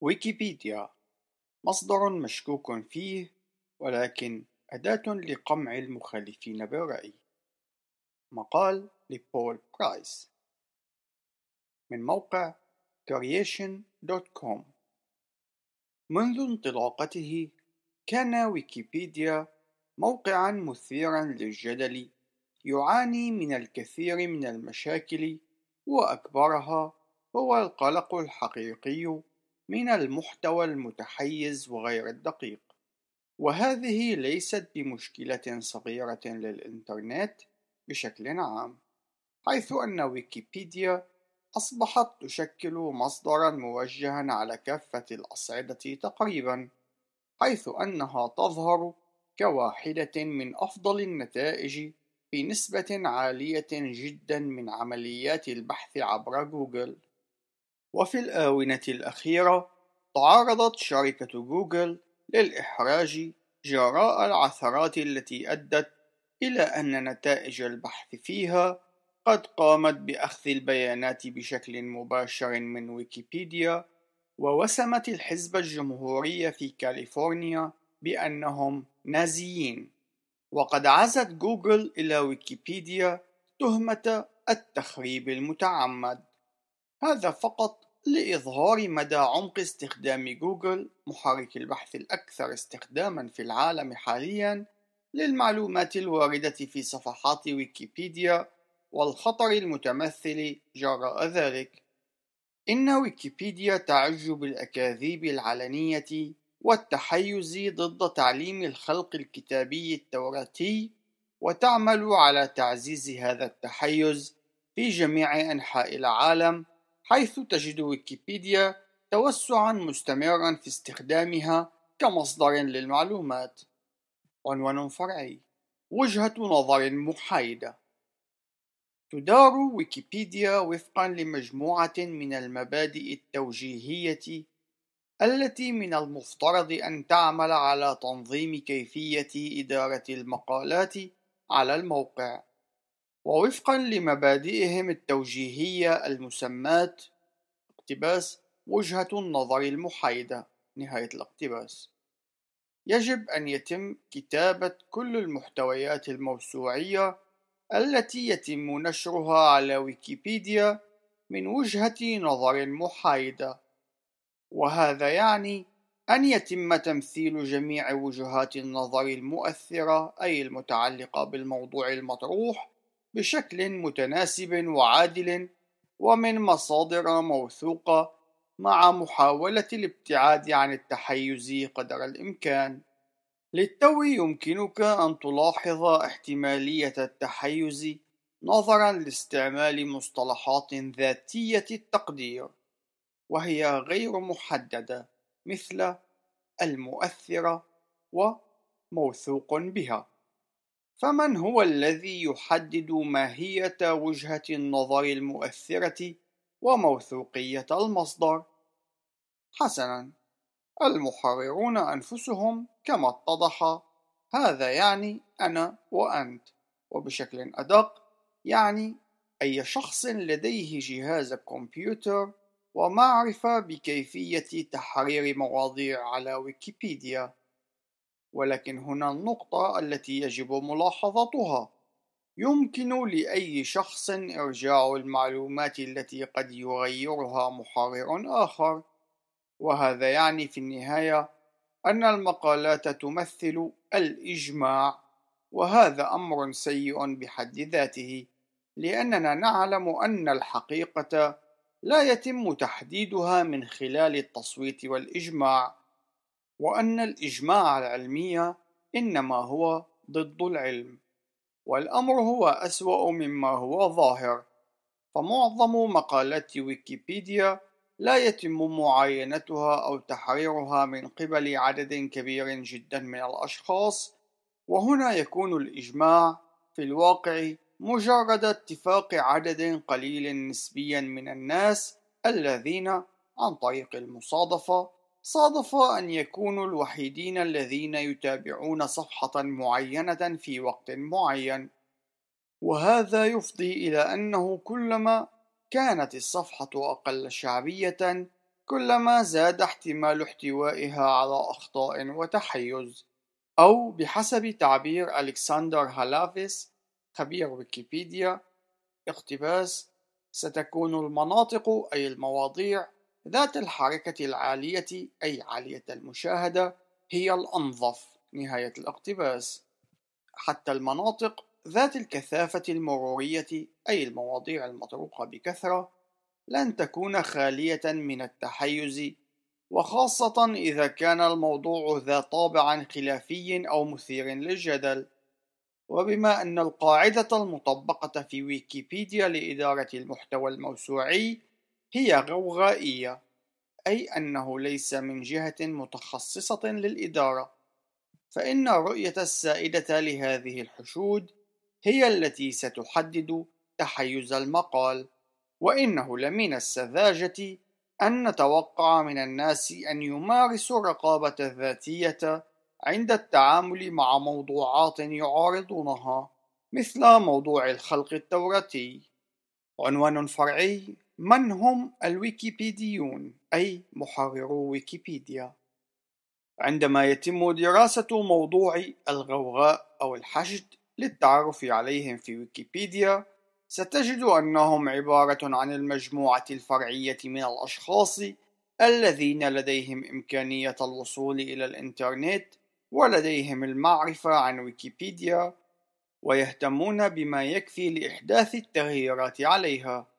ويكيبيديا مصدر مشكوك فيه ولكن أداة لقمع المخالفين بالرأي. مقال لبول برايس. من موقع creation.com منذ انطلاقته كان ويكيبيديا موقعا مثيرا للجدل يعاني من الكثير من المشاكل وأكبرها هو القلق الحقيقي من المحتوى المتحيز وغير الدقيق. وهذه ليست بمشكلة صغيرة للإنترنت بشكل عام حيث أن ويكيبيديا أصبحت تشكل مصدرا موجها على كافة الأصعدة تقريبا حيث أنها تظهر كواحدة من أفضل النتائج بنسبة عالية جدا من عمليات البحث عبر جوجل. وفي الآونة الأخيرة تعرضت شركة جوجل للإحراج جراء العثرات التي أدت إلى أن نتائج البحث فيها قد قامت بأخذ البيانات بشكل مباشر من ويكيبيديا ووسمت الحزب الجمهوري في كاليفورنيا بأنهم نازيين. وقد عزت جوجل إلى ويكيبيديا تهمة التخريب المتعمد. هذا فقط لإظهار مدى عمق استخدام جوجل محرك البحث الأكثر استخداما في العالم حاليا للمعلومات الواردة في صفحات ويكيبيديا والخطر المتمثل جراء ذلك. إن ويكيبيديا تعج بالأكاذيب العلنية والتحيز ضد تعليم الخلق الكتابي التوراتي وتعمل على تعزيز هذا التحيز في جميع أنحاء العالم حيث تجد ويكيبيديا توسعا مستمرا في استخدامها كمصدر للمعلومات. عنوان فرعي. وجهة نظر محايدة. تدار ويكيبيديا وفقا لمجموعة من المبادئ التوجيهية التي من المفترض أن تعمل على تنظيم كيفية إدارة المقالات على الموقع. ووفقا لمبادئهم التوجيهية المسماة اقتباس وجهة النظر المحايدة نهاية الاقتباس. يجب أن يتم كتابة كل المحتويات الموسوعية التي يتم نشرها على ويكيبيديا من وجهة نظر محايدة. وهذا يعني أن يتم تمثيل جميع وجهات النظر المؤثرة أي المتعلقة بالموضوع المطروح بشكل متناسب وعادل ومن مصادر موثوقة مع محاولة الابتعاد عن التحيز قدر الإمكان. للتو يمكنك أن تلاحظ احتمالية التحيز نظرا لاستعمال مصطلحات ذاتية التقدير وهي غير محددة مثل المؤثرة وموثوق بها فمن هو الذي يحدد ماهية وجهة النظر المؤثرة وموثوقية المصدر؟ حسنا المحررون أنفسهم كما اتضح هذا يعني أنا وأنت وبشكل أدق يعني أي شخص لديه جهاز كمبيوتر ومعرفة بكيفية تحرير مواضيع على ويكيبيديا ولكن هنا النقطة التي يجب ملاحظتها. يمكن لأي شخص إرجاع المعلومات التي قد يغيرها محرر آخر وهذا يعني في النهاية أن المقالات تمثل الإجماع وهذا أمر سيء بحد ذاته لأننا نعلم أن الحقيقة لا يتم تحديدها من خلال التصويت والإجماع. وأن الإجماع العلمي إنما هو ضد العلم والأمر هو أسوأ مما هو ظاهر. فمعظم مقالات ويكيبيديا لا يتم معاينتها أو تحريرها من قبل عدد كبير جدا من الأشخاص وهنا يكون الإجماع في الواقع مجرد اتفاق عدد قليل نسبيا من الناس الذين عن طريق المصادفة صادف أن يكونوا الوحيدين الذين يتابعون صفحة معينة في وقت معين. وهذا يفضي إلى أنه كلما كانت الصفحة أقل شعبية كلما زاد احتمال احتوائها على أخطاء وتحيز. أو بحسب تعبير ألكسندر هالافيس خبير ويكيبيديا اقتباس ستكون المناطق أي المواضيع ذات الحركة العالية أي عالية المشاهدة هي الأنظف نهاية الاقتباس. حتى المناطق ذات الكثافة المرورية أي المواضيع المطروقة بكثرة لن تكون خالية من التحيز وخاصة إذا كان الموضوع ذا طابع خلافي أو مثير للجدل. وبما أن القاعدة المطبقة في ويكيبيديا لإدارة المحتوى الموسوعي هي غوغائية أي أنه ليس من جهة متخصصة للإدارة. فإن الرؤية السائدة لهذه الحشود هي التي ستحدد تحيز المقال وإنه لمن السذاجة أن نتوقع من الناس أن يمارسوا الرقابة الذاتية عند التعامل مع موضوعات يعارضونها مثل موضوع الخلق التوراتي. عنوان فرعي من هم الويكيبيديون؟ أي محررو ويكيبيديا. عندما يتم دراسة موضوع الغوغاء أو الحشد للتعرف عليهم في ويكيبيديا ستجد أنهم عبارة عن المجموعة الفرعية من الأشخاص الذين لديهم إمكانية الوصول إلى الإنترنت ولديهم المعرفة عن ويكيبيديا ويهتمون بما يكفي لإحداث التغييرات عليها.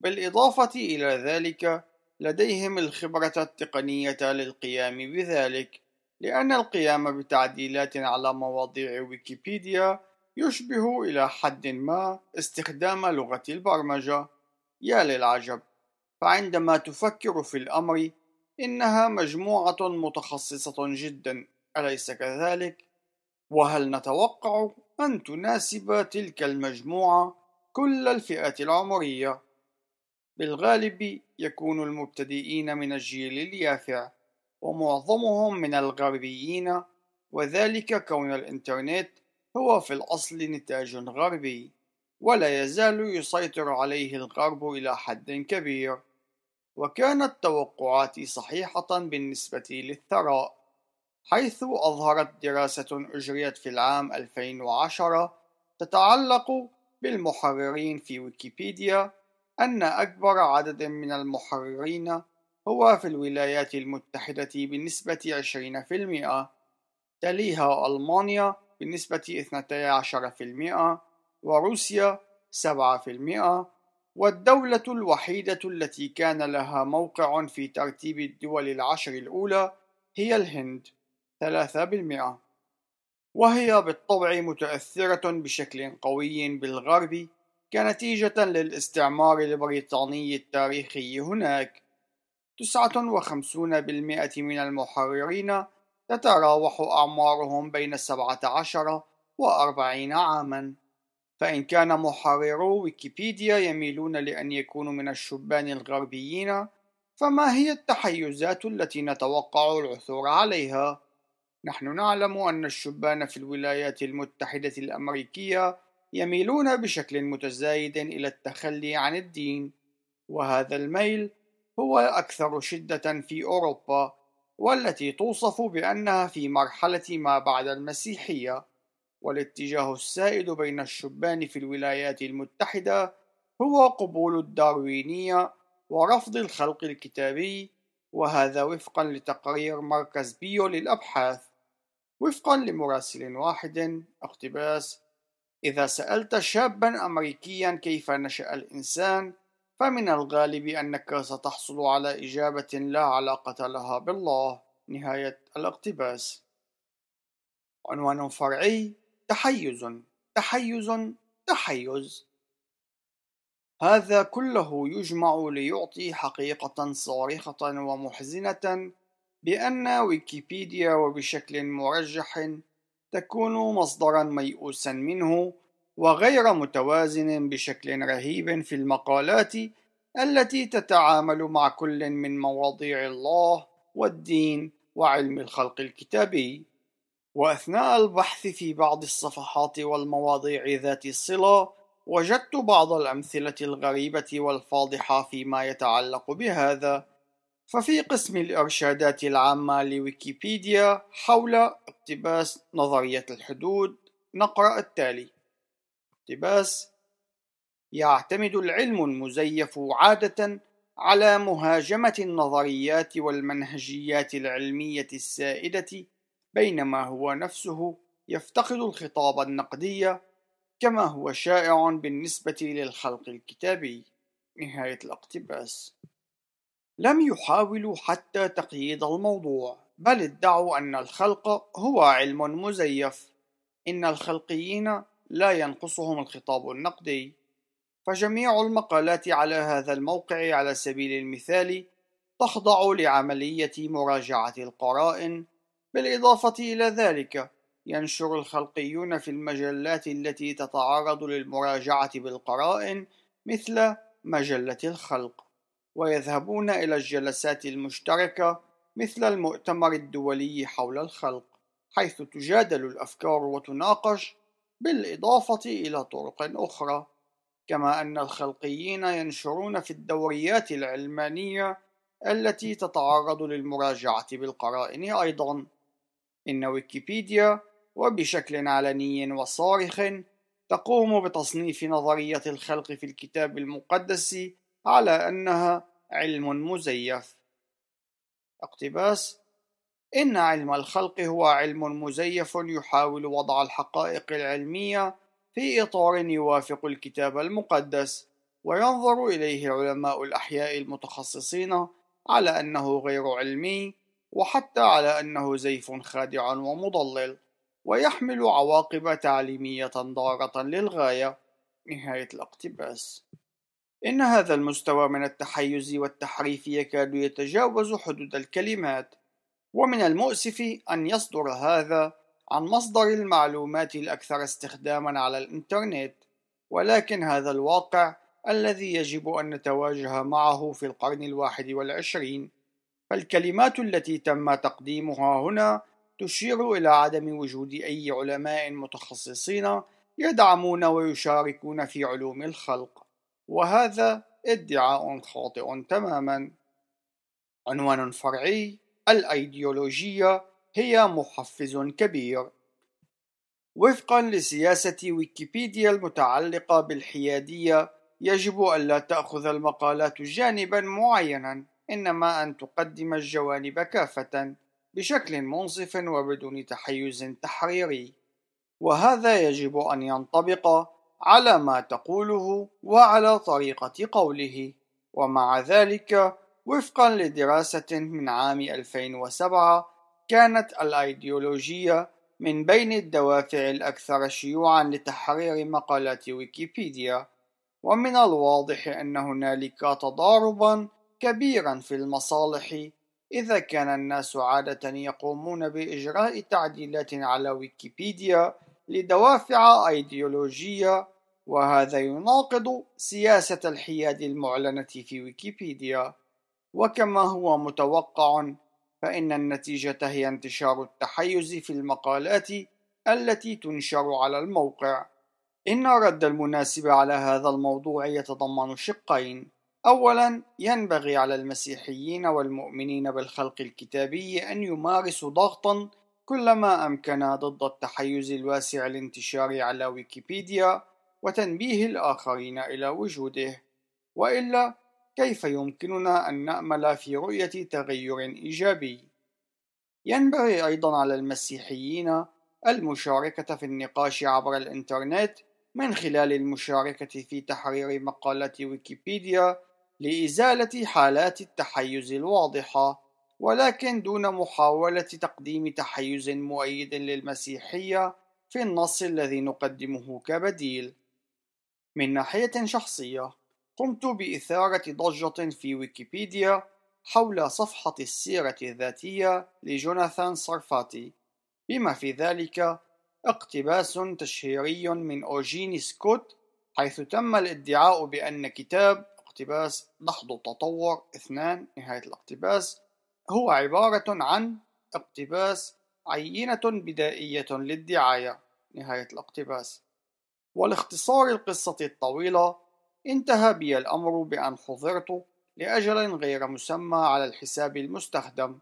بالإضافة إلى ذلك لديهم الخبرة التقنية للقيام بذلك لأن القيام بتعديلات على مواضيع ويكيبيديا يشبه إلى حد ما استخدام لغة البرمجة يا للعجب فعندما تفكر في الأمر إنها مجموعة متخصصة جدا أليس كذلك؟ وهل نتوقع أن تناسب تلك المجموعة كل الفئات العمرية؟ بالغالب يكون المبتدئين من الجيل اليافع ومعظمهم من الغربيين وذلك كون الإنترنت هو في الأصل نتاج غربي ولا يزال يسيطر عليه الغرب إلى حد كبير. وكانت توقعاتي صحيحة بالنسبة للثراء حيث أظهرت دراسة أجريت في العام 2010 تتعلق بالمحررين في ويكيبيديا أن أكبر عدد من المحررين هو في الولايات المتحدة بنسبة 20% تليها ألمانيا بنسبة 12% وروسيا 7% والدولة الوحيدة التي كان لها موقع في ترتيب الدول العشر الأولى هي الهند 3% وهي بالطبع متأثرة بشكل قوي بالغرب كنتيجة للاستعمار البريطاني التاريخي هناك 59% من المحررين تتراوح أعمارهم بين 17 و 40 عاما فإن كان محررو ويكيبيديا يميلون لأن يكونوا من الشبان الغربيين فما هي التحيزات التي نتوقع العثور عليها؟ نحن نعلم أن الشبان في الولايات المتحدة الأمريكية يميلون بشكل متزايد إلى التخلي عن الدين وهذا الميل هو أكثر شدة في أوروبا والتي توصف بأنها في مرحلة ما بعد المسيحية والاتجاه السائد بين الشبان في الولايات المتحدة هو قبول الداروينية ورفض الخلق الكتابي وهذا وفقا لتقرير مركز بيو للأبحاث وفقا لمراسل واحد اقتباس إذا سألت شابا أمريكيا كيف نشأ الإنسان فمن الغالب أنك ستحصل على إجابة لا علاقة لها بالله نهاية الاقتباس. عنوان فرعي تحيز تحيز تحيز. هذا كله يجمع ليعطي حقيقة صارخة ومحزنة بأن ويكيبيديا وبشكل مرجح تكون مصدرا ميؤوسا منه وغير متوازن بشكل رهيب في المقالات التي تتعامل مع كل من مواضيع الله والدين وعلم الخلق الكتابي. وأثناء البحث في بعض الصفحات والمواضيع ذات الصلة وجدت بعض الأمثلة الغريبة والفاضحة فيما يتعلق بهذا. ففي قسم الإرشادات العامة لويكيبيديا حول اقتباس نظرية الحدود نقرأ التالي اقتباس يعتمد العلم المزيف عادة على مهاجمة النظريات والمنهجيات العلمية السائدة بينما هو نفسه يفتقد الخطاب النقدي كما هو شائع بالنسبة للخلق الكتابي. نهاية الاقتباس. لم يحاولوا حتى تقييد الموضوع بل ادعوا أن الخلق هو علم مزيف. إن الخلقيين لا ينقصهم الخطاب النقدي. فجميع المقالات على هذا الموقع على سبيل المثال تخضع لعملية مراجعة القرائن بالإضافة إلى ذلك ينشر الخلقيون في المجلات التي تتعرض للمراجعة بالقرائن مثل مجلة الخلق. ويذهبون إلى الجلسات المشتركة مثل المؤتمر الدولي حول الخلق حيث تجادل الأفكار وتناقش بالإضافة إلى طرق أخرى. كما أن الخلقيين ينشرون في الدوريات العلمانية التي تتعرض للمراجعة بالقرائن أيضا. إن ويكيبيديا وبشكل علني وصارخ تقوم بتصنيف نظرية الخلق في الكتاب المقدس على أنها علم مزيف. اقتباس إن علم الخلق هو علم مزيف يحاول وضع الحقائق العلمية في إطار يوافق الكتاب المقدس وينظر إليه علماء الأحياء المتخصصين على أنه غير علمي وحتى على أنه زيف خادع ومضلل ويحمل عواقب تعليمية ضارة للغاية. نهاية الاقتباس. إن هذا المستوى من التحيز والتحريف يكاد يتجاوز حدود الكلمات ومن المؤسف أن يصدر هذا عن مصدر المعلومات الأكثر استخداما على الإنترنت ولكن هذا الواقع الذي يجب أن نتواجه معه في القرن الواحد والعشرين. فالكلمات التي تم تقديمها هنا تشير إلى عدم وجود أي علماء متخصصين يدعمون ويشاركون في علوم الخلق. وهذا ادعاء خاطئ تماما. عنوان فرعي الأيديولوجية هي محفز كبير. وفقا لسياسة ويكيبيديا المتعلقة بالحيادية يجب ألا تأخذ المقالات جانبا معينا إنما أن تقدم الجوانب كافة بشكل منصف وبدون تحيز تحريري. وهذا يجب أن ينطبق على ما تقوله وعلى طريقة قوله. ومع ذلك وفقا لدراسة من عام 2007 كانت الأيديولوجية من بين الدوافع الأكثر شيوعا لتحرير مقالات ويكيبيديا. ومن الواضح أن هنالك تضاربا كبيرا في المصالح إذا كان الناس عادة يقومون بإجراء تعديلات على ويكيبيديا لدوافع أيديولوجية وهذا يناقض سياسة الحياد المعلنة في ويكيبيديا. وكما هو متوقع فإن النتيجة هي انتشار التحيز في المقالات التي تنشر على الموقع. إن الرد المناسب على هذا الموضوع يتضمن شقين. أولا ينبغي على المسيحيين والمؤمنين بالخلق الكتابي أن يمارسوا ضغطا كلما أمكن ضد التحيز الواسع الانتشار على ويكيبيديا. وتنبيه الآخرين إلى وجوده وإلا كيف يمكننا أن نأمل في رؤية تغير إيجابي؟ ينبغي أيضا على المسيحيين المشاركة في النقاش عبر الإنترنت من خلال المشاركة في تحرير مقالات ويكيبيديا لإزالة حالات التحيز الواضحة ولكن دون محاولة تقديم تحيز مؤيد للمسيحية في النص الذي نقدمه كبديل من ناحية شخصية قمت بإثارة ضجة في ويكيبيديا حول صفحة السيرة الذاتية لجوناثان صرفاتي بما في ذلك اقتباس تشهيري من أوجيني سكوت حيث تم الادعاء بأن كتاب اقتباس لحظ التطور اثنان نهاية الاقتباس هو عبارة عن اقتباس عينة بدائية للدعاية نهاية الاقتباس. ولاختصار القصة الطويلة انتهى بي الأمر بأن حضرت لأجل غير مسمى على الحساب المستخدم.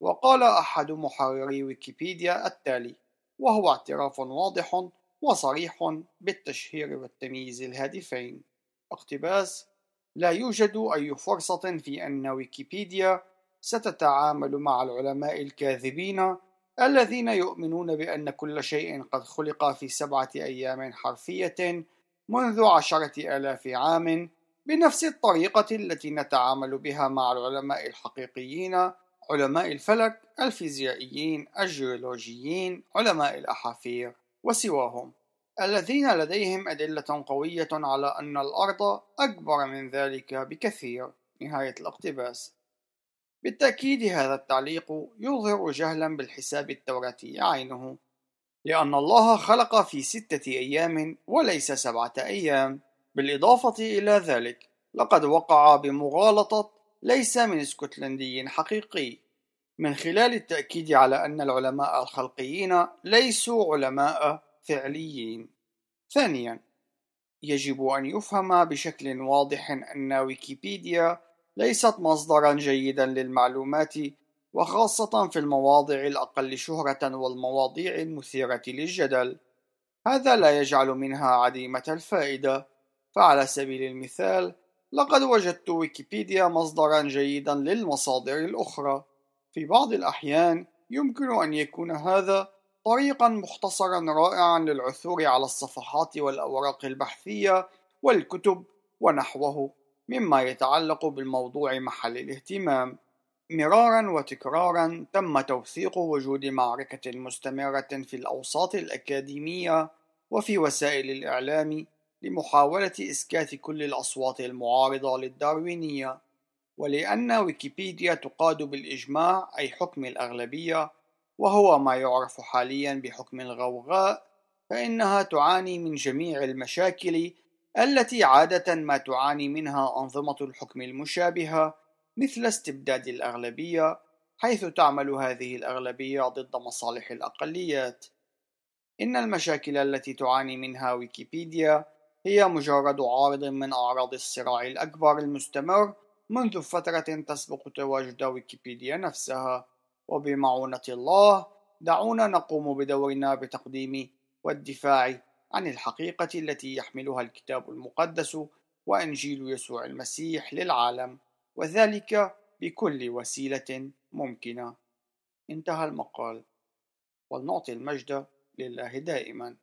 وقال أحد محرري ويكيبيديا التالي وهو اعتراف واضح وصريح بالتشهير والتمييز الهادفين. اقتباس لا يوجد أي فرصة في أن ويكيبيديا ستتعامل مع العلماء الكاذبين الذين يؤمنون بأن كل شيء قد خلق في سبعة أيام حرفية منذ عشرة آلاف عام بنفس الطريقة التي نتعامل بها مع العلماء الحقيقيين علماء الفلك الفيزيائيين الجيولوجيين علماء الأحافير وسواهم. الذين لديهم أدلة قوية على أن الأرض أكبر من ذلك بكثير. نهاية الاقتباس. بالتأكيد هذا التعليق يظهر جهلا بالحساب التوراتي عينه لأن الله خلق في ستة أيام وليس سبعة أيام. بالإضافة إلى ذلك لقد وقع بمغالطة ليس من اسكتلندي حقيقي. من خلال التأكيد على أن العلماء الخلقيين ليسوا علماء فعليين. ثانيا يجب أن يفهم بشكل واضح أن ويكيبيديا ليست مصدرا جيدا للمعلومات وخاصة في المواضع الأقل شهرة والمواضيع المثيرة للجدل. هذا لا يجعل منها عديمة الفائدة. فعلى سبيل المثال لقد وجدت ويكيبيديا مصدرا جيدا للمصادر الأخرى. في بعض الأحيان يمكن أن يكون هذا طريقا مختصرا رائعا للعثور على الصفحات والأوراق البحثية والكتب ونحوه. مما يتعلق بالموضوع محل الاهتمام. مرارا وتكرارا تم توثيق وجود معركة مستمرة في الأوساط الأكاديمية وفي وسائل الإعلام لمحاولة إسكات كل الأصوات المعارضة للداروينية. ولأن ويكيبيديا تقاد بالإجماع أي حكم الأغلبية وهو ما يعرف حاليا بحكم الغوغاء فإنها تعاني من جميع المشاكل التي عادة ما تعاني منها أنظمة الحكم المشابهة مثل استبداد الأغلبية حيث تعمل هذه الأغلبية ضد مصالح الأقليات. إن المشاكل التي تعاني منها ويكيبيديا هي مجرد عارض من أعراض الصراع الأكبر المستمر منذ فترة تسبق تواجد ويكيبيديا نفسها. وبمعونة الله دعونا نقوم بدورنا بتقديم والدفاع عن الحقيقة التي يحملها الكتاب المقدس وإنجيل يسوع المسيح للعالم وذلك بكل وسيلة ممكنة. انتهى المقال. ولنعطي المجد لله دائما.